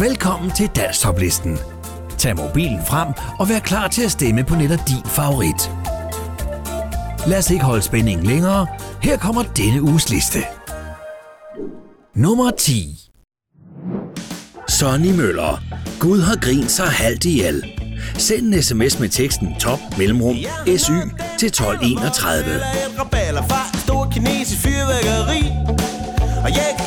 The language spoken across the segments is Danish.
Velkommen til Danstoplisten. Tag mobilen frem og vær klar til at stemme på netop din favorit. Lad os ikke holde spændingen længere. Her kommer denne uges liste. Nummer 10. Sonny Møller. Gud har grint sig halvt ihjel. Send en sms med teksten top mellemrum SY til 1231. Jeg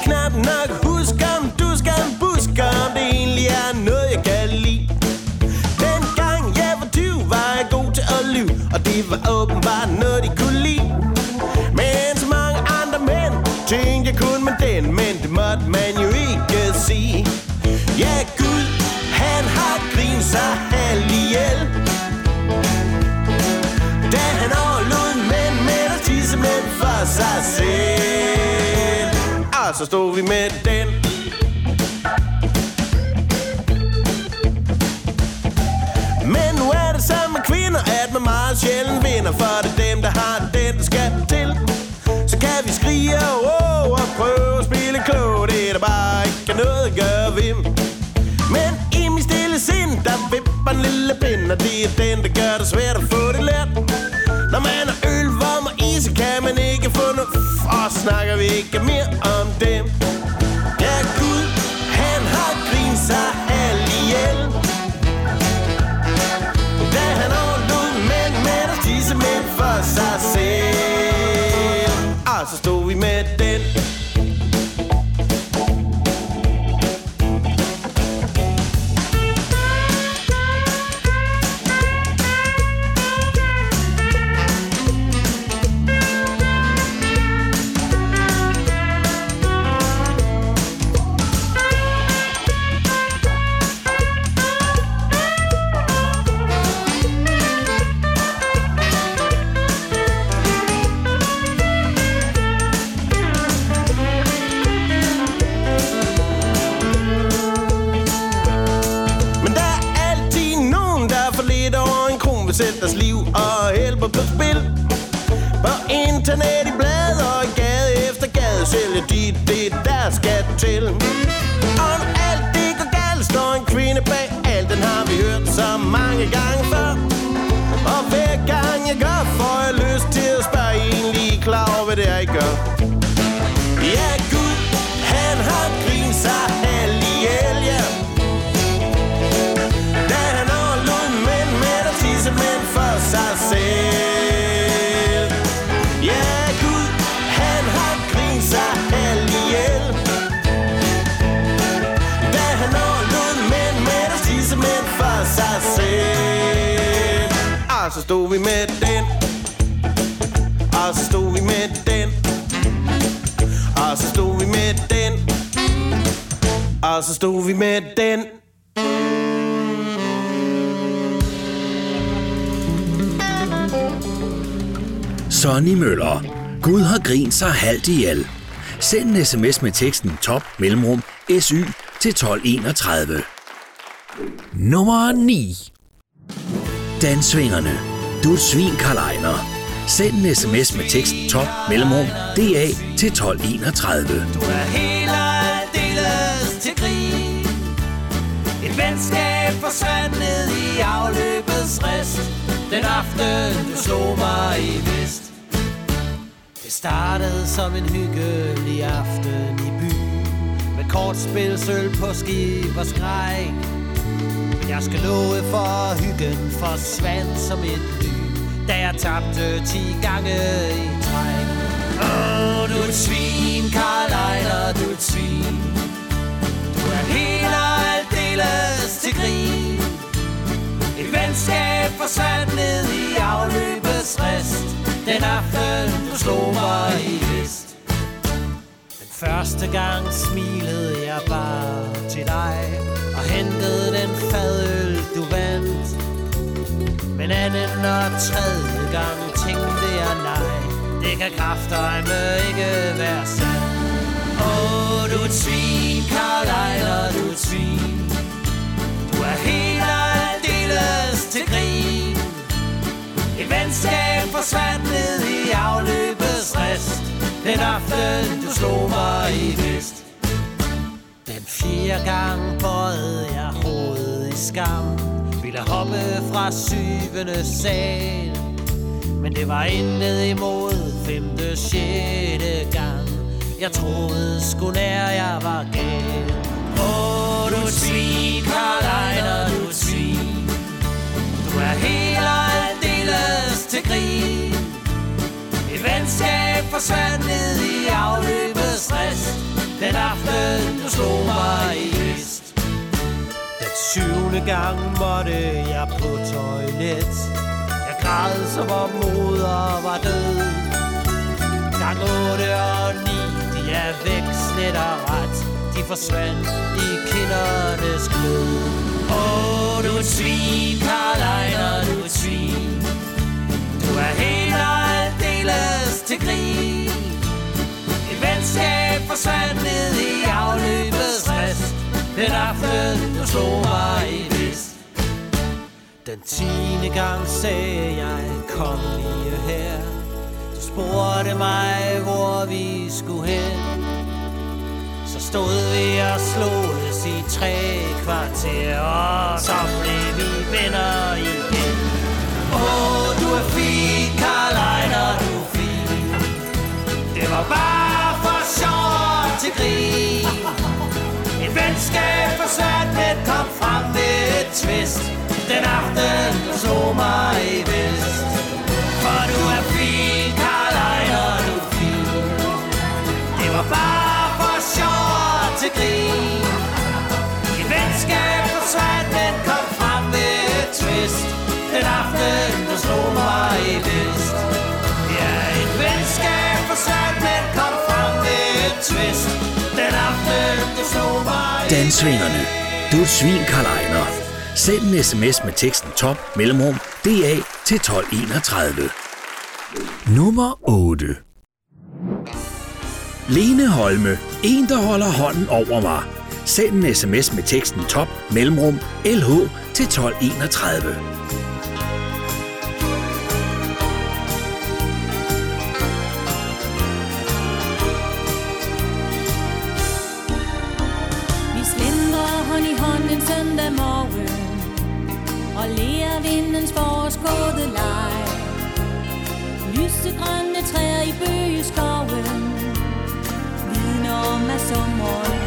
Og så stod vi med den. Men nu er det samme med kvinder, at man meget sjældent vinder For det er dem, der har den, der skal til. Så kan vi skrige og oh, og prøve at spille klog Det er der bare ikke noget at gøre ved Men i min stille sind, der vipper en lille pind Og det er den, der gør det svært at få det let. Når man snakker vi ikke mere om dem. Sig selv Og så stod vi med den Og så stod vi med den Og så stod vi med den Og så stod vi med den Sonny Møller. Gud har grint sig halvt ihjel. Send en sms med teksten top mellemrum SY til 1231. Nummer 9. Dansvingerne. Du er et svin, Karl Ejner. Send en sms med teksten top mellemrum DA til 1231. Du er helt aldeles til grin Et venskab forsvandt ned i afløbets rest Den aften du slog mig i vest Det startede som en hyggelig aften i byen Med kortspil, sølv på skib og skræk jeg skal love for hyggen forsvandt som et lyn Da jeg tabte 10 gange i træk. Åh, oh, du er et svin, Karl Ejner, du er et svin. Du er helt og aldeles til grin. Et venskab forsvandt ned i afløbets rest. Den aften, du slog mig i vest Den første gang smilede jeg bare til dig hentede den fadøl, du vandt. Men anden og tredje gang tænkte jeg nej Det kan kraftedeme ikke være sandt. Åh, oh, du er et svin, Karl Ejler, du er et svin Du er helt og aldeles til grin. Et venskab forsvandt ned i afløbets rest. Den aften, du slog mig i vest fjerde gang bøjede jeg hovedet i skam. Ville hoppe fra syvende sal Men det var intet imod femte, sjette gang. Jeg troede sgu nær jeg var gal. Åh, oh, du er svin, Karl Ejner, du er svin. Du er helt og aldeles til grin. Et venskab forsvandt ned i afløbet stress. Den aften, du slog mig i vest Den syvende gang måtte jeg på toilet. Jeg græd som om moder var død. Gang 8 og 9, de er væk slet og ret. De forsvandt i kindernes glød. Åh, oh, du er et svin, Karl Ejner, du er et svin. Du er helt deles til grin. Et venskab forsvandt ned i afløbets rest. Den aften, du slog mig i vist Den tiende gang sagde jeg, kom lige her. Du spurgte mig, hvor vi skulle hen? Så stod vi og slås i tre kvarter Og så blev vi venner igen. Åh, oh, du er fin, Og bare for sjov til grin Et venskab forsvandt, men kom frem med et twist. Den aften, du så mig i vest. For du er fin, Karl Ejner, du er fin. Det var bare for sjov til grin Et venskab forsvandt, men kom frem med et twist. Den aften, du slog mig i vest. Fest Den aften, du slog mig Dansvingerne. Du er et svin, Karl Ejner. Send en sms med teksten top mellemrum DA til 1231. Nummer 8. Lene Holme. En, der holder hånden over mig. Send en sms med teksten top mellemrum LH til 1231. vindens forårskåde leg Lysegrønne træer i bøgeskoven Vidner om at sommeren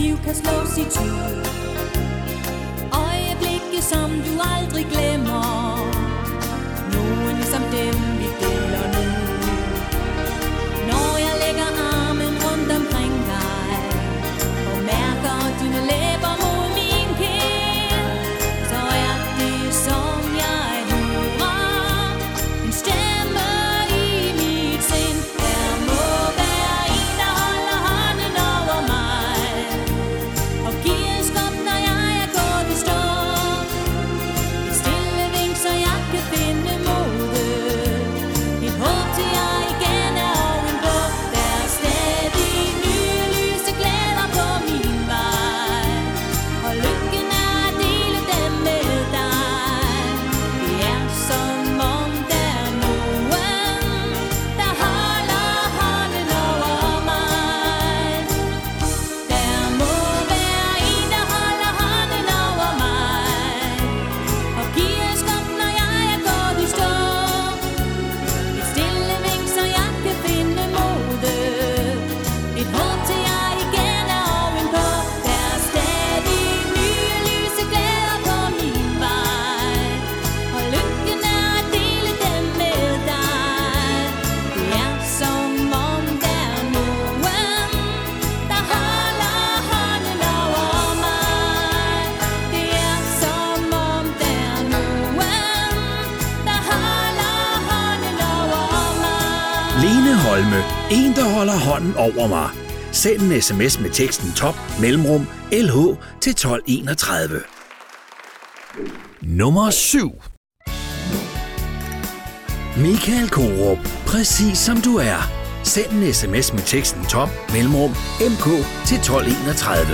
hvor dit liv kan over mig. Send en sms med teksten top mellemrum LH til 1231. Nummer 7 Michael Korup. Præcis som du er. Send en sms med teksten top mellemrum MK til 1231.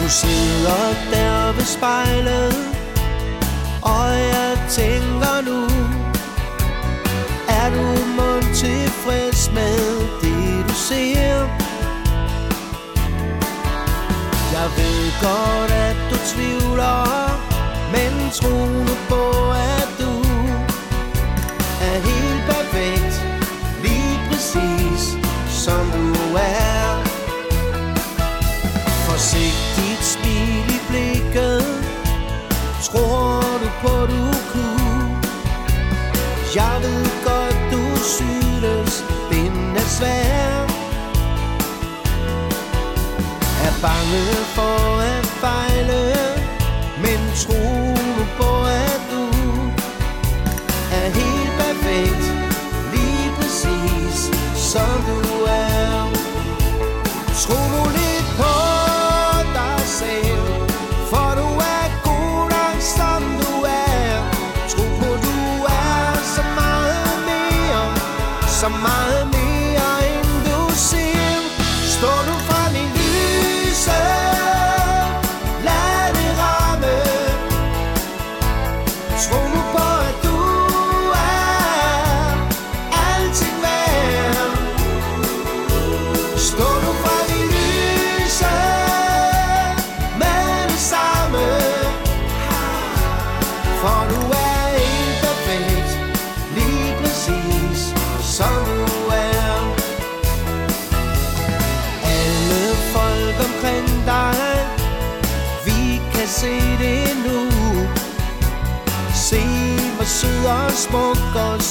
Du sidder der ved spejlet Og jeg tænker nu du mund tilfreds med det du ser. Jeg ved godt at du tvivler Men tro nu på at du Er helt perfekt. Lige præcis som du er. Forsigtigt smil i blikket. Tror du på du kunne? Jeg ved den er svær Er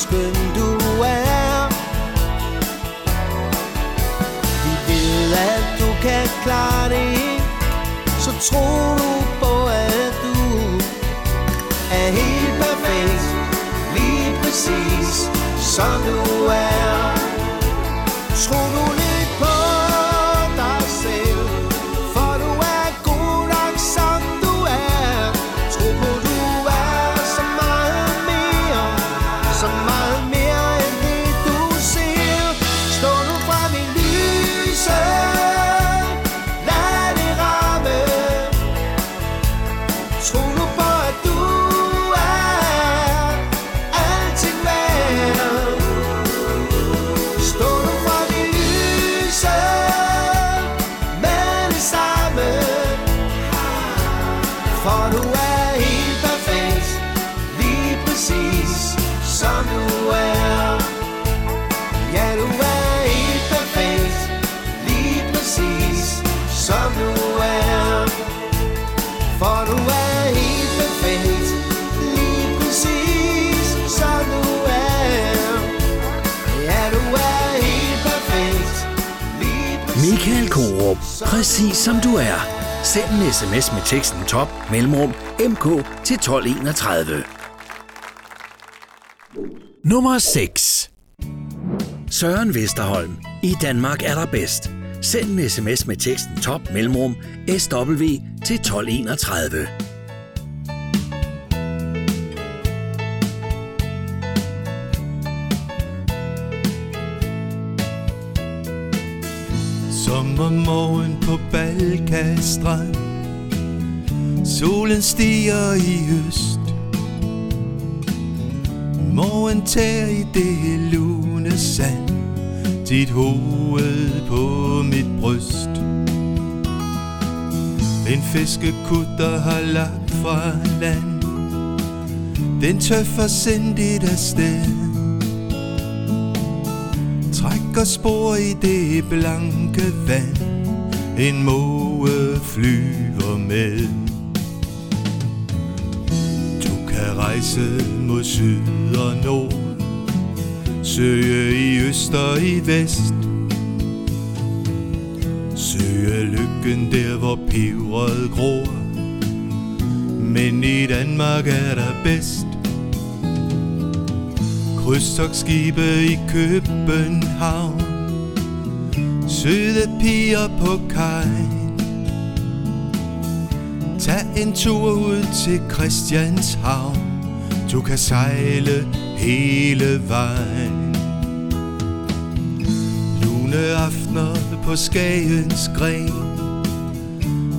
skøn du er. Vi ved, at du kan klare det Så tro nu på, at du Er helt perfekt. Lige præcis som du er. Tro nu Michael Korup. Præcis som du er. Send en sms med teksten top mellemrum MK til 1231. Nummer 6 Søren Vesterholm. I Danmark er der bedst. Send en sms med teksten top mellemrum SW til 1231. Sommermorgen på Balkastrand. Solen stiger i øst. Morgen tager i det lune sand Dit hoved på mit bryst. En fiskekutter har lagt fra land. Den tøffer sindigt afsted. Trækker spor i det blanke vand. En måge flyver med. Du kan rejse mod syd og nord Søge i øst og i vest. Søge lykken der hvor peberet gror. Men i Danmark er der bedst. Krydstogtskibe i København. Søde piger på kajen. Tag en tur ud til Christianshavn. Du kan sejle hele vejen. Lune aftener på Skagens gren.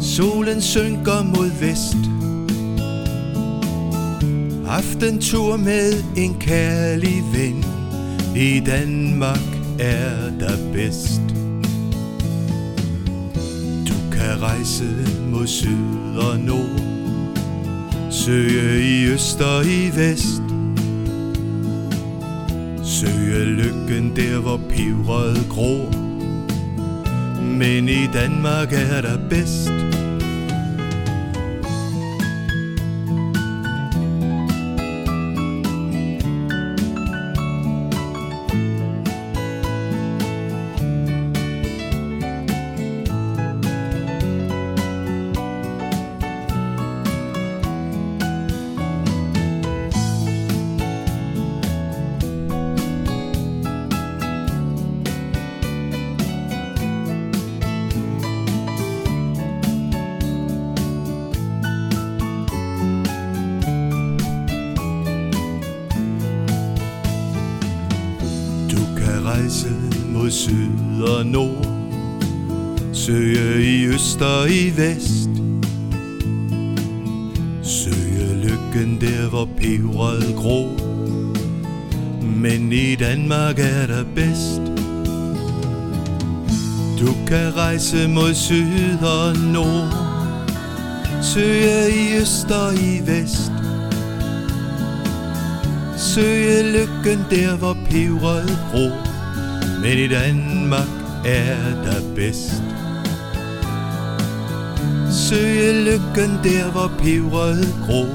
Solen synker mod vest. Aftentur med en kærlig ven. I Danmark er der bedst. Du kan rejse mod syd og nord. Søge i øst og i vest. Søge lykken der hvor peberet gror. Men i Danmark er der bedst. Rejse mod syd og nord Søge i øst og i vest. Søge lykken der hvor peberet gror. Men i Danmark er der bedst. Du kan rejse mod syd og nord Søge i øst og i vest. Søge lykken der hvor peberet gror. Men i Danmark er der bedst Søge lykken der hvor peberet gror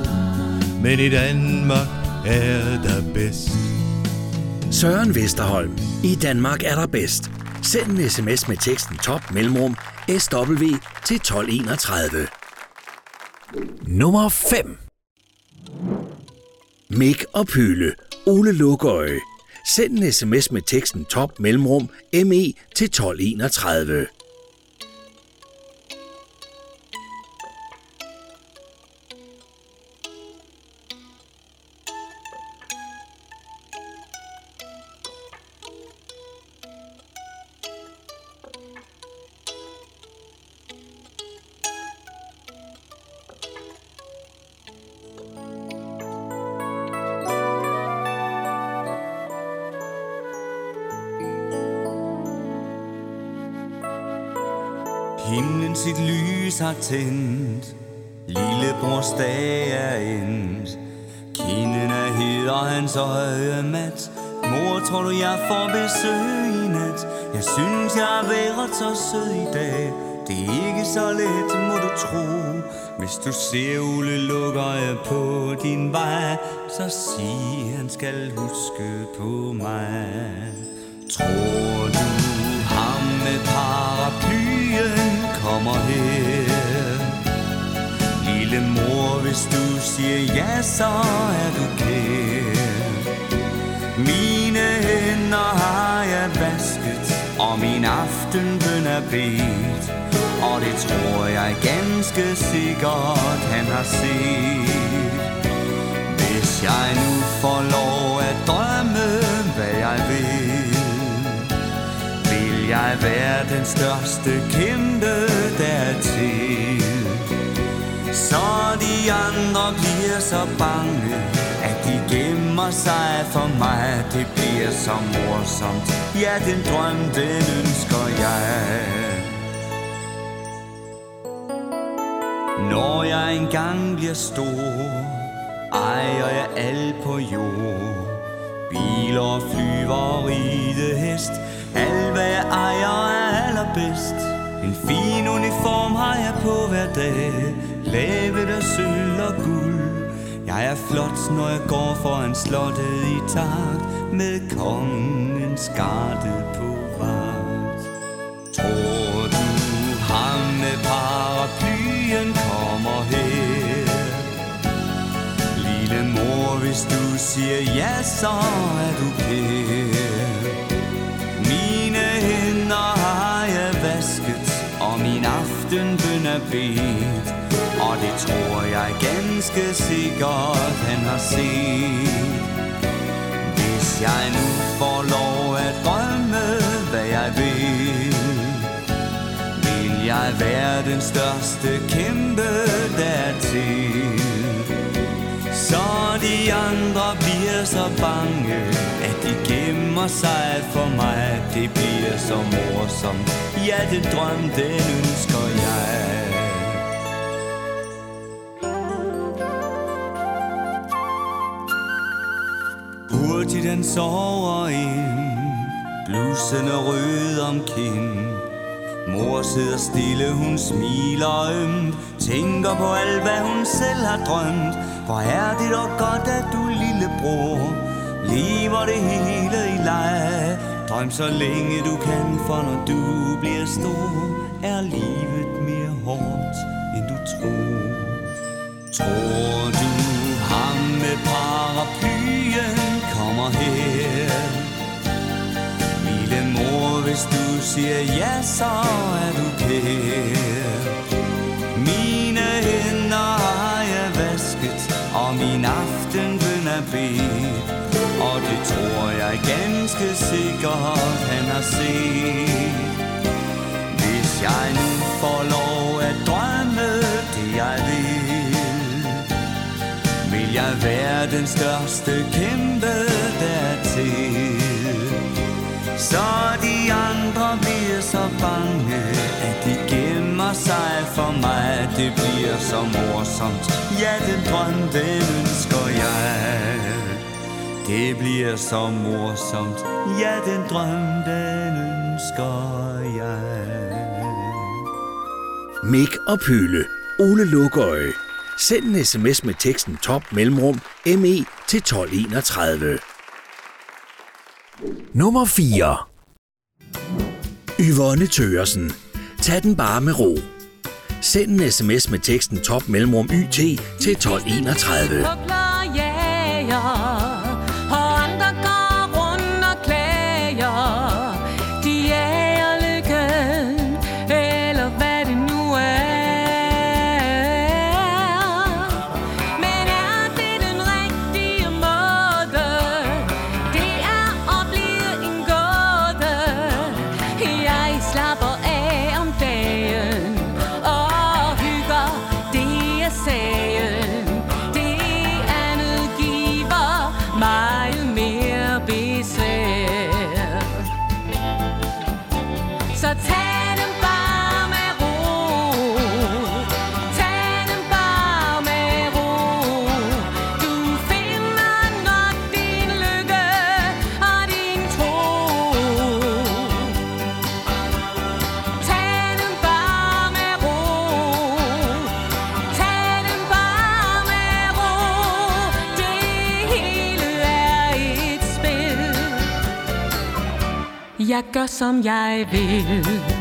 Men i Danmark er der bedst Søren Vesterholm. I Danmark er der bedst. Send en sms med teksten top mellemrum SW til 1231. Nummer 5. Mik og Pyle. Ole Lukøje. Send en sms med teksten top mellemrum ME til 1231. Himlen sit lys har tændt. Lillebrors dag er endt. Kinden er hed og hans øje mat. Mor, tror du jeg får besøg i nat? Jeg synes jeg har været så sød i dag. Det er ikke så let, må du tro. Hvis du ser Ole lukker på din vej. Så sig han skal huske på mig. Tror du ham med paraplyen kommer her. Lille mor, hvis du siger ja, så er du kær. Mine hænder har jeg vasket Og min aftenbøn er bedt. Og det tror jeg ganske sikkert han har set. Hvis jeg nu får lov at drømme, hvad jeg vil jeg være den største kæmpe dertil Så de andre bliver så bange At de gemmer sig for mig. Det bliver så morsomt. Ja, den drøm, den ønsker jeg. Når jeg engang bliver stor Ejer jeg alt på jord. Biler, flyver, ride hest alt hvad jeg ejer er allerbedst. En fin uniform har jeg på hver dag. Lavet af sølv og guld. Jeg er flot, når jeg går foran slottet i takt Med kongens garde på vagt. Tror du ham med paraplyen kommer her? Lille mor, hvis du siger ja, så er du kær aftenbøn er Og det tror jeg ganske sikkert han har set. Hvis jeg nu får lov at drømme, hvad jeg vil Vil jeg være den største kæmpe dertil så de andre bliver så bange At de gemmer sig for mig. Det bliver så morsomt. Ja, den drøm, den ønsker jeg. Hurtigt den sover ind Blusen er rød om kind Mor sidder stille, hun smiler ømt. Tænker på alt, hvad hun selv har drømt. Hvor er det dog godt, at du lillebror Lever det hele i leg. Drøm så længe du kan, for når du bliver stor Er livet mere hårdt, end du Tror. Du siger ja, så er du kær Mine hænder har jeg vasket Og min aftenbøn er bedt. Og det tror jeg ganske sikkert han har set. Hvis jeg nu får lov at drømme det jeg vil Vil jeg være den største kæmpe dertil så de andre bliver så bange At de gemmer sig for mig Det bliver så morsomt Ja, den drøm, den ønsker jeg Det bliver så morsomt Ja, den drøm, den ønsker jeg Mik og Pøle. Ole Lukøje. Send en sms med teksten top mellemrum ME til 1231. Nummer 4. Yvonne Tøresen. Tag den bare med ro. Send en sms med teksten top mellemrum YT til 1231. jeg gør som jeg vil.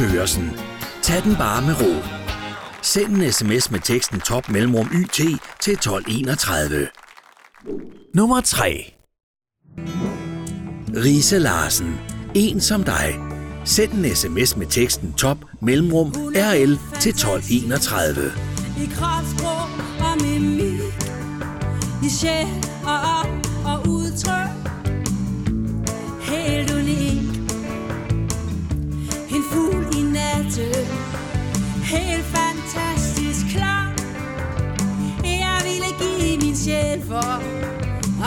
Yvonne Tag den bare med ro. Send en sms med teksten top mellemrum YT til 1231. Nummer 3. Rise Larsen. En som dig. Send en sms med teksten top mellemrum RL til 1231. I kropssprog og mimik I sjæl for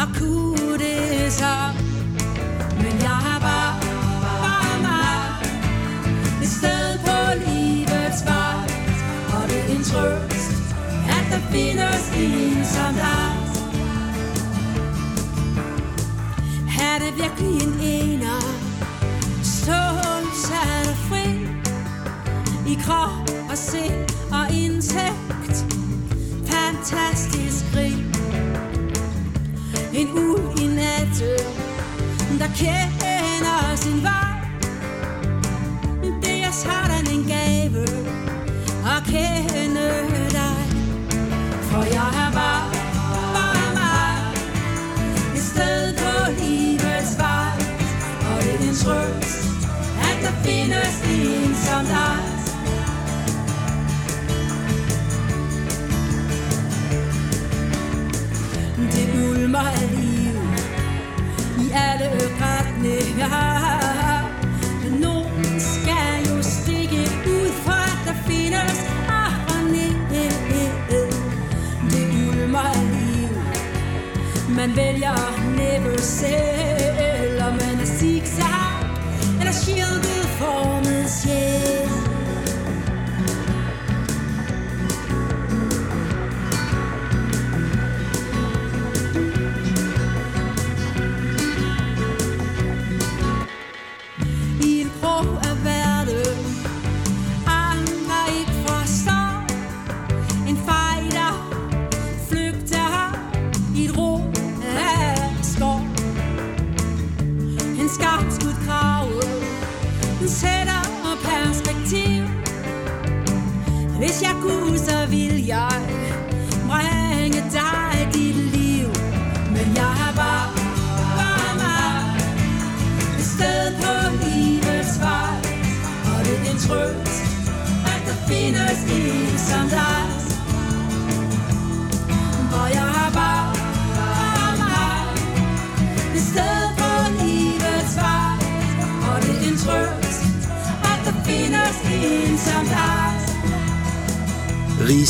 At kunne det så. Men jeg har bare, bare mig. Et sted på livets vej. Og det er en trøst At der findes en som dig Er det virkelig en ener? Stål sat og fri I krop og sind og indsigt. Fantastisk en ulv i natten Der kender sin vej. Det er sådan en gave At kende dig. For jeg er bare, bare mig. Et sted på livets vej. Og det er en trøst At der findes en som dig. Mig liv. I alle retninger. Men nogen skal jo stikke ud For at der findes op og ned. Det ulmer af liv. Man vælger næppe selv Om man er zigzag Eller shielded formet sjæl.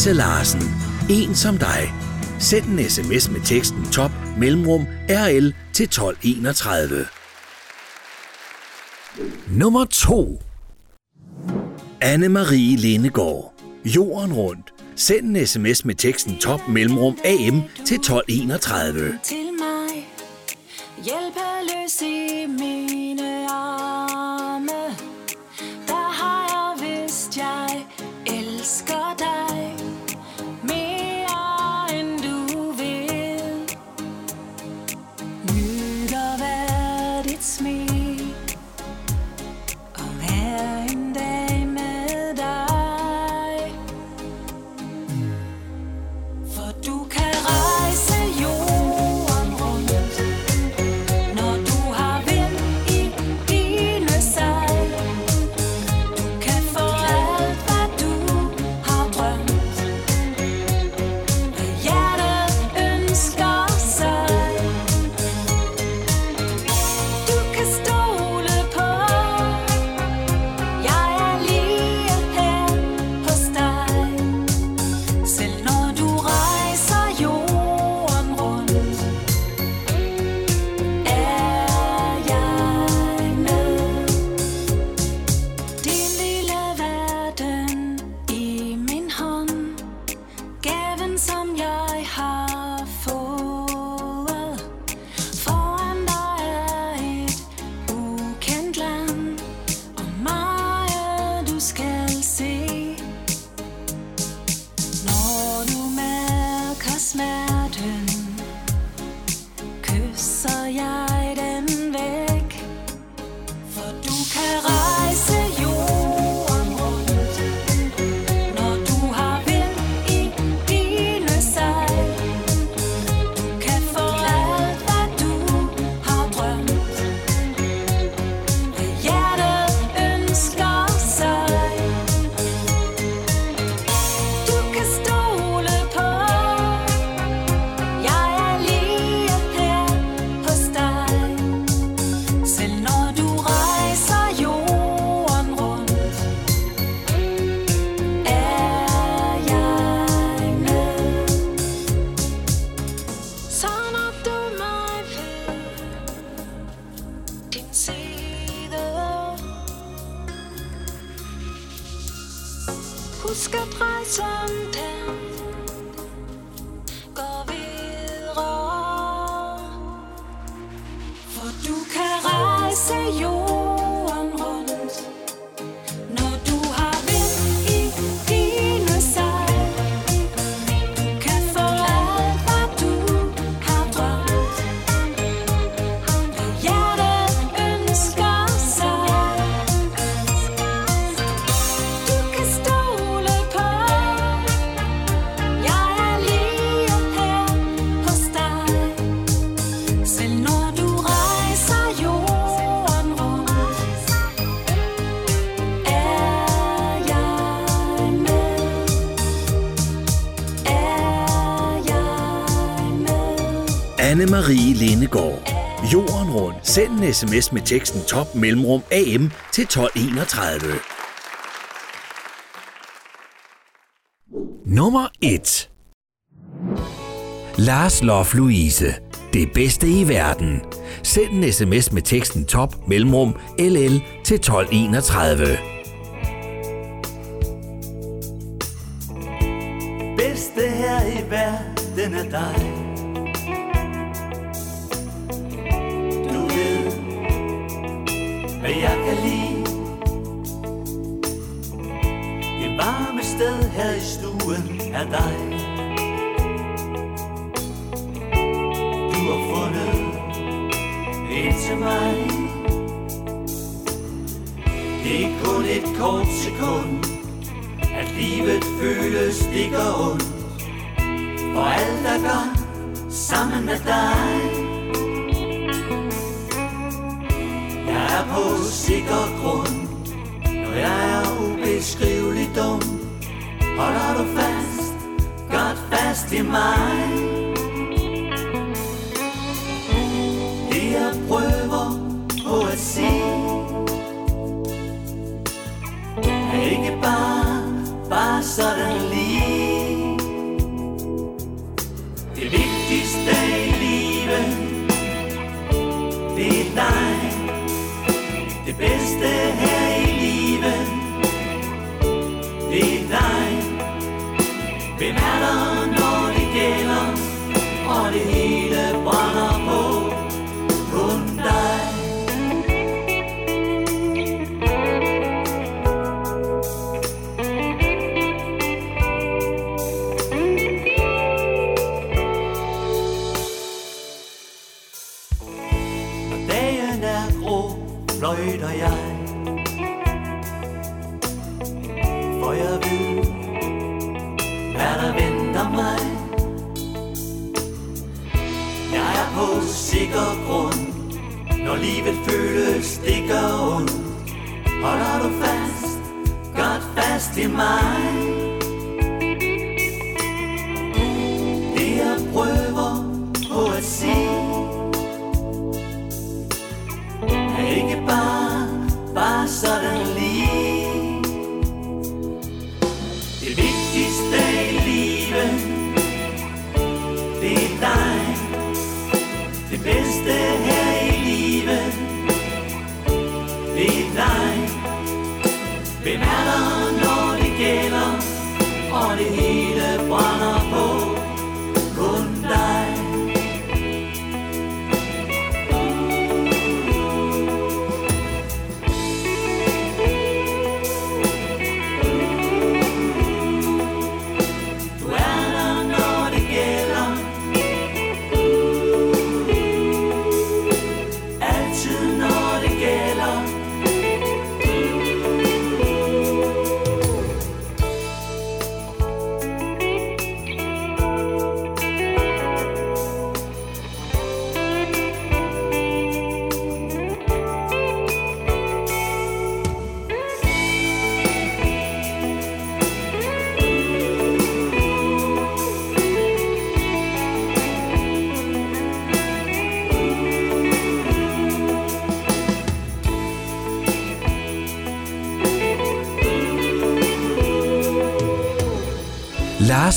Rise Larsen. En som dig. Send en sms med teksten top mellemrum RL til 1231. Nummer 2. Anne-Marie Lindegård. Jorden rundt. Send en sms med teksten top mellemrum AM til 1231. til mig Hjælpeløs i være dit Anne-Marie Lindegård. Jorden rundt. Send en sms med teksten top mellemrum AM til 1231. Nummer 1 Lars Lof Louise. Det bedste i verden. Send en sms med teksten top mellemrum LL til 1231.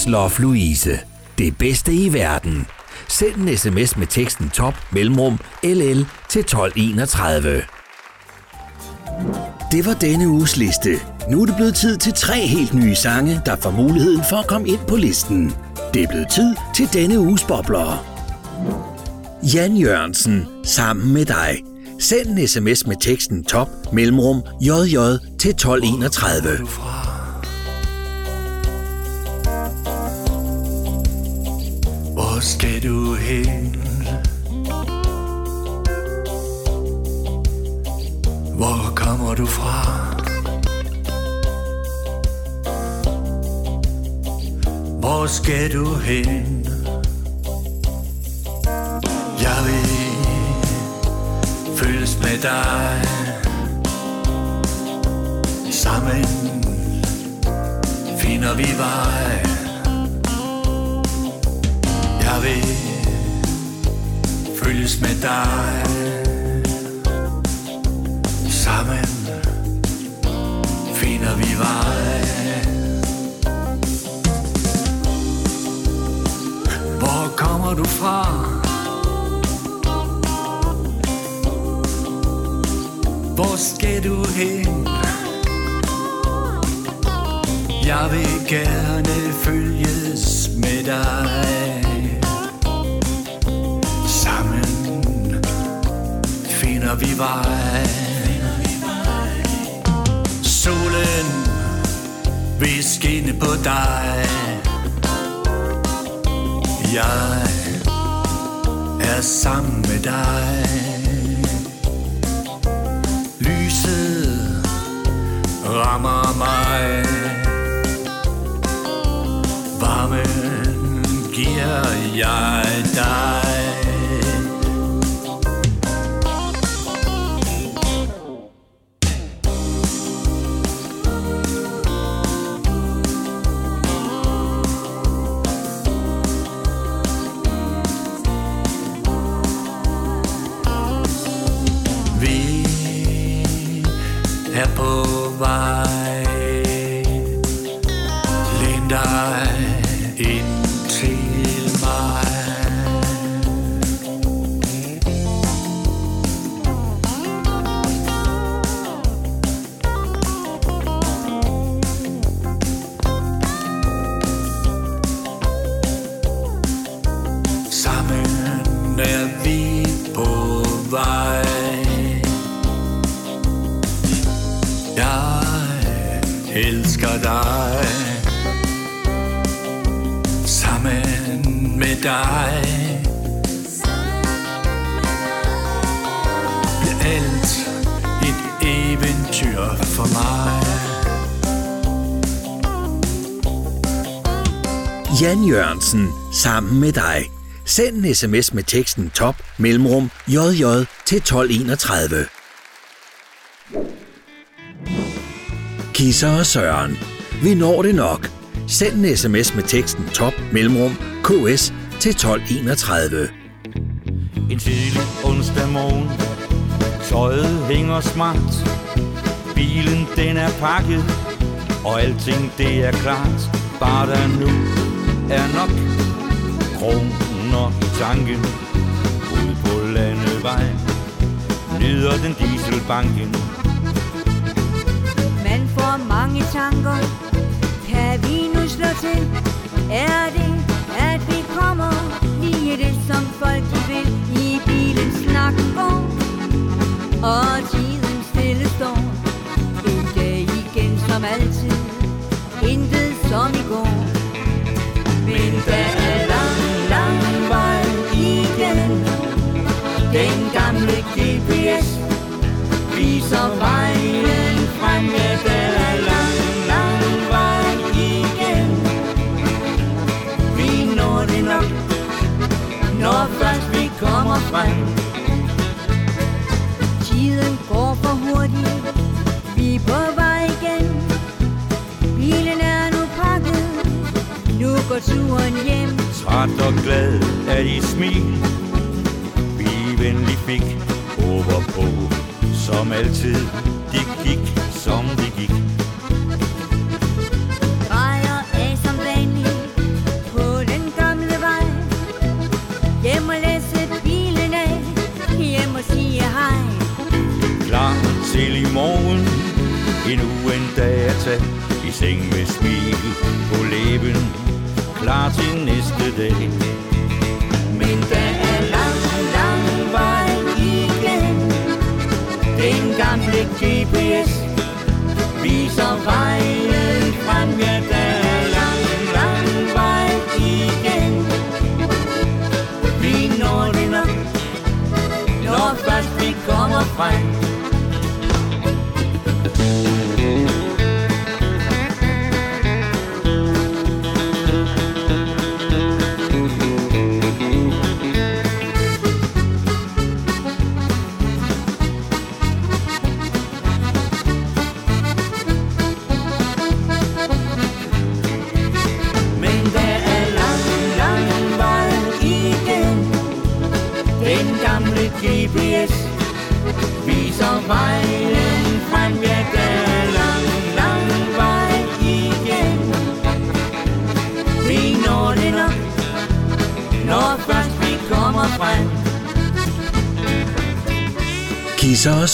Mads Louise. Det bedste i verden. Send en sms med teksten top mellemrum LL til 1231. Det var denne uges liste. Nu er det blevet tid til tre helt nye sange, der får muligheden for at komme ind på listen. Det er blevet tid til denne uges bobler. Jan Jørgensen, sammen med dig. Send en sms med teksten top mellemrum JJ til 1231. hen? Hvor kommer du fra? Hvor skal du hen? Jeg vil følges med dig Sammen finder vi vej følges med dig Sammen finder vi vej Hvor kommer du fra? Hvor skal du hen? Jeg vil gerne følges med dig finder vi vej. Solen vil skinne på dig. Jeg er sammen med dig. Lyset rammer mig. Varmen giver jeg dig. Jørgensen, sammen med dig. Send en sms med teksten top mellemrum jj til 1231. Kisser og Søren. Vi når det nok. Send en sms med teksten top mellemrum ks til 1231. En tidlig onsdag morgen Tøjet hænger smart Bilen den er pakket Og alting det er klart Bare der nu er nok Kroner i tanken Ud på landevej. Nyder den dieselbanken. Man får mange tanker. Kan vi nu slå til? Er det, at vi turen hjem. Træt og glad af dit smil. Vi venlig fik over på Som altid Det gik som det gik. Drejer af som vanligt på den gamle vej. Hjem og læse bilen af, hjem og sige hej. Klar til i morgen Endnu en dag at tage i seng med smil på læben Klar til næste dag. Men der er lang, lang vej igen. Den gamle GPS viser vejen frem. Ja, der er lang, lang vej igen. Vi når det nok Når først vi kommer frem.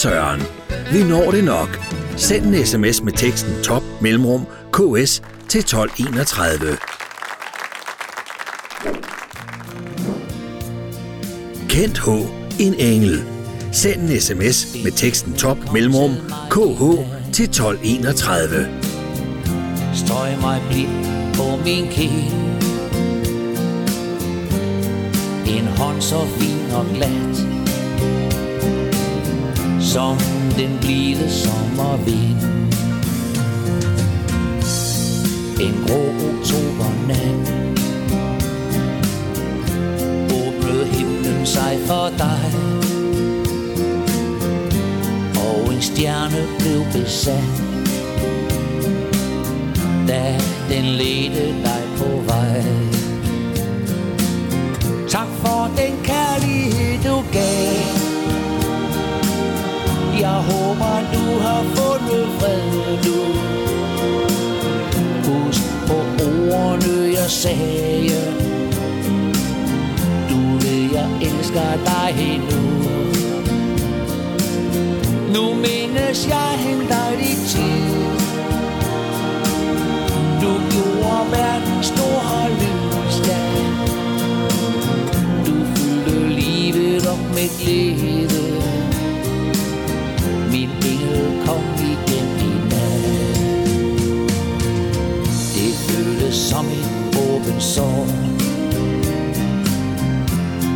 Søren. Vi når det nok. Send en sms med teksten top mellemrum ks til 1231. Kent H. En engel. Send en sms med teksten top mellemrum kh til 1231. Strøg mig blidt på min kind En hånd så fin og glat som den blide sommervind. En grå oktobernat Åbnede himlen sig for dig. Og en stjerne blev besat. Da den ledte dig på vej. Tak for den kærlighed, Jeg håber, du har fundet fred nu. Husk på ordene, jeg sagde. Du ved, jeg elsker dig endnu. Nu mindes jeg henter dit tid. Du gjorde verden stor og lysdag Du fyldte livet op med glæde som et åbent sår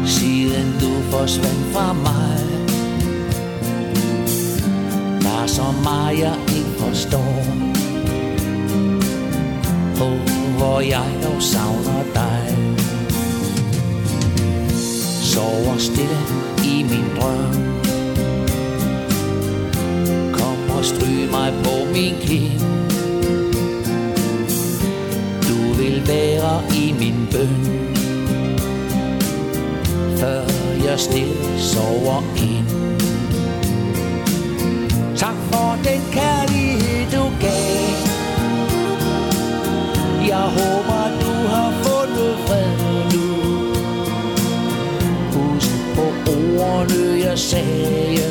Siden du forsvandt fra mig Der er så meget jeg ikke forstår på, hvor jeg dog savner dig. Sover stille i min drøm. Kom og stryg mig på min kind. Være i min bøn. Før jeg stille sover ind. Tak for den kærlighed, du gav. Jeg håber, du har fundet fred nu. Husk på ordene, jeg sagde.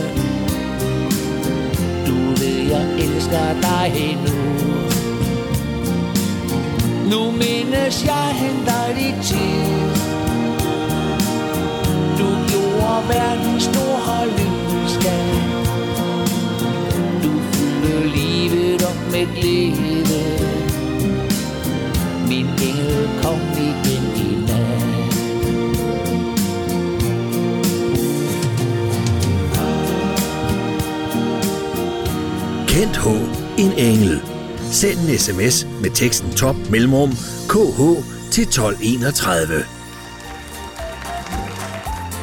Du ved, jeg elsker dig endnu nu mindes jeg henter dit tid. Du gjorde verden stor og lysdag. Du fyldte livet op med glæde min engel kom igen i nat. Kent H. En engel. Send en sms med teksten top mellemrum kh til 1231.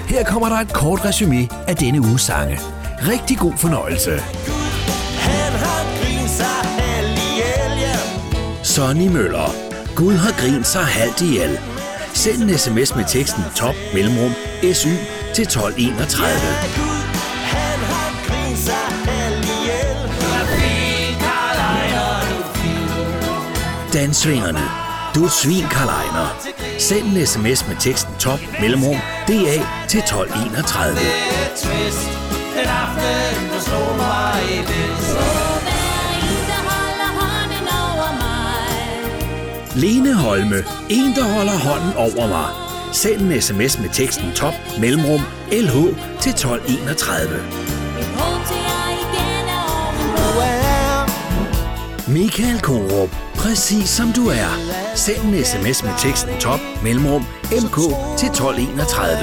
Her kommer der et kort resume af denne uges sange. Rigtig god fornøjelse. Sonny Møller. Gud har grint sig halvt ihjel. Send en sms med teksten top mellemrum sy til 1231. Dansvingerne. Du er svin, Karl Ejner. Send en sms med teksten top mellemrum DA til 1231. Lene Holme. En, der holder hånden over mig. Send en sms med teksten top mellemrum LH til 1231. Michael Korup præcis som du er. Send en sms med teksten top mellemrum MK til 1231.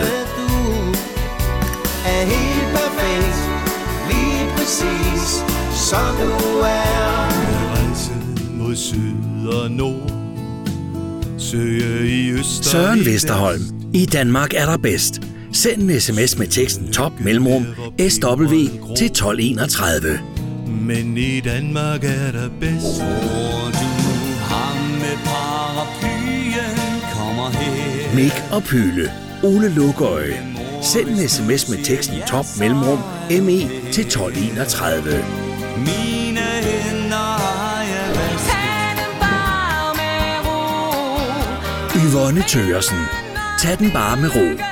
Er helt perfekt, lige præcis som du er. Rejse mod syd og nord Søge i øst Søren i Vesterholm. I Danmark er der bedst. Send en sms med teksten top mellemrum SW til 1231. Men i Danmark er der bedst Mik og Pyle. Ole Lukøje. Send en sms med teksten top mellemrum ME til 1231. Mine hænder har jeg vasket Yvonne Tøresen. Tag den bare med ro.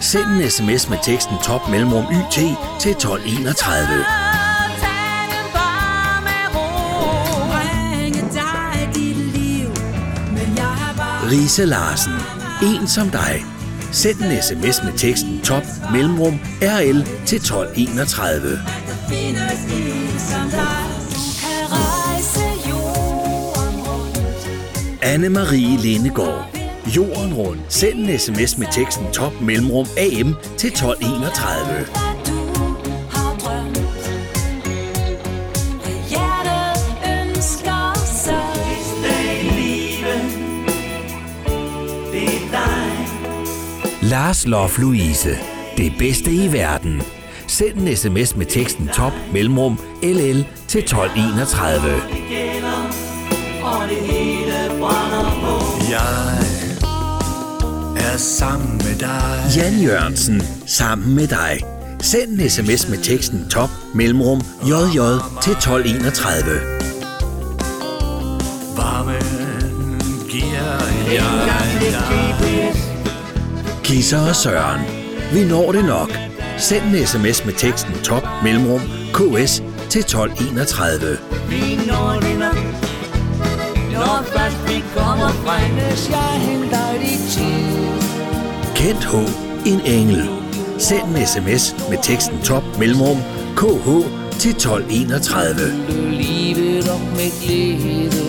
Send en sms med teksten top mellemrum YT til 1231. Bringe dig dit liv, men jeg har bare Lise Larsen. En som dig. Send en sms med teksten top mellemrum RL til 1231. findes en som dig. Kan rejse jorden rundt. Anne-Marie Lindegård. Jorden rundt. Send en sms med teksten top mellemrum AM til 1231. Lars Lof Louise. Det bedste i verden. Send en sms med teksten top mellemrum LL til 1231. gælder Og det hele brænder på Jeg er sammen med dig Jan Jørgensen. Sammen med dig. Send en sms med teksten top mellemrum JJ til 1231. Varmen giver jeg dig Kisser og Søren. Vi når det nok. Send en sms med teksten top mellemrum KS til 1231. Vi når det nok Når først vi kommer Hvis jeg henter Kent H. En engel. Send en sms med teksten top mellemrum KH til 1231. livet op med glæde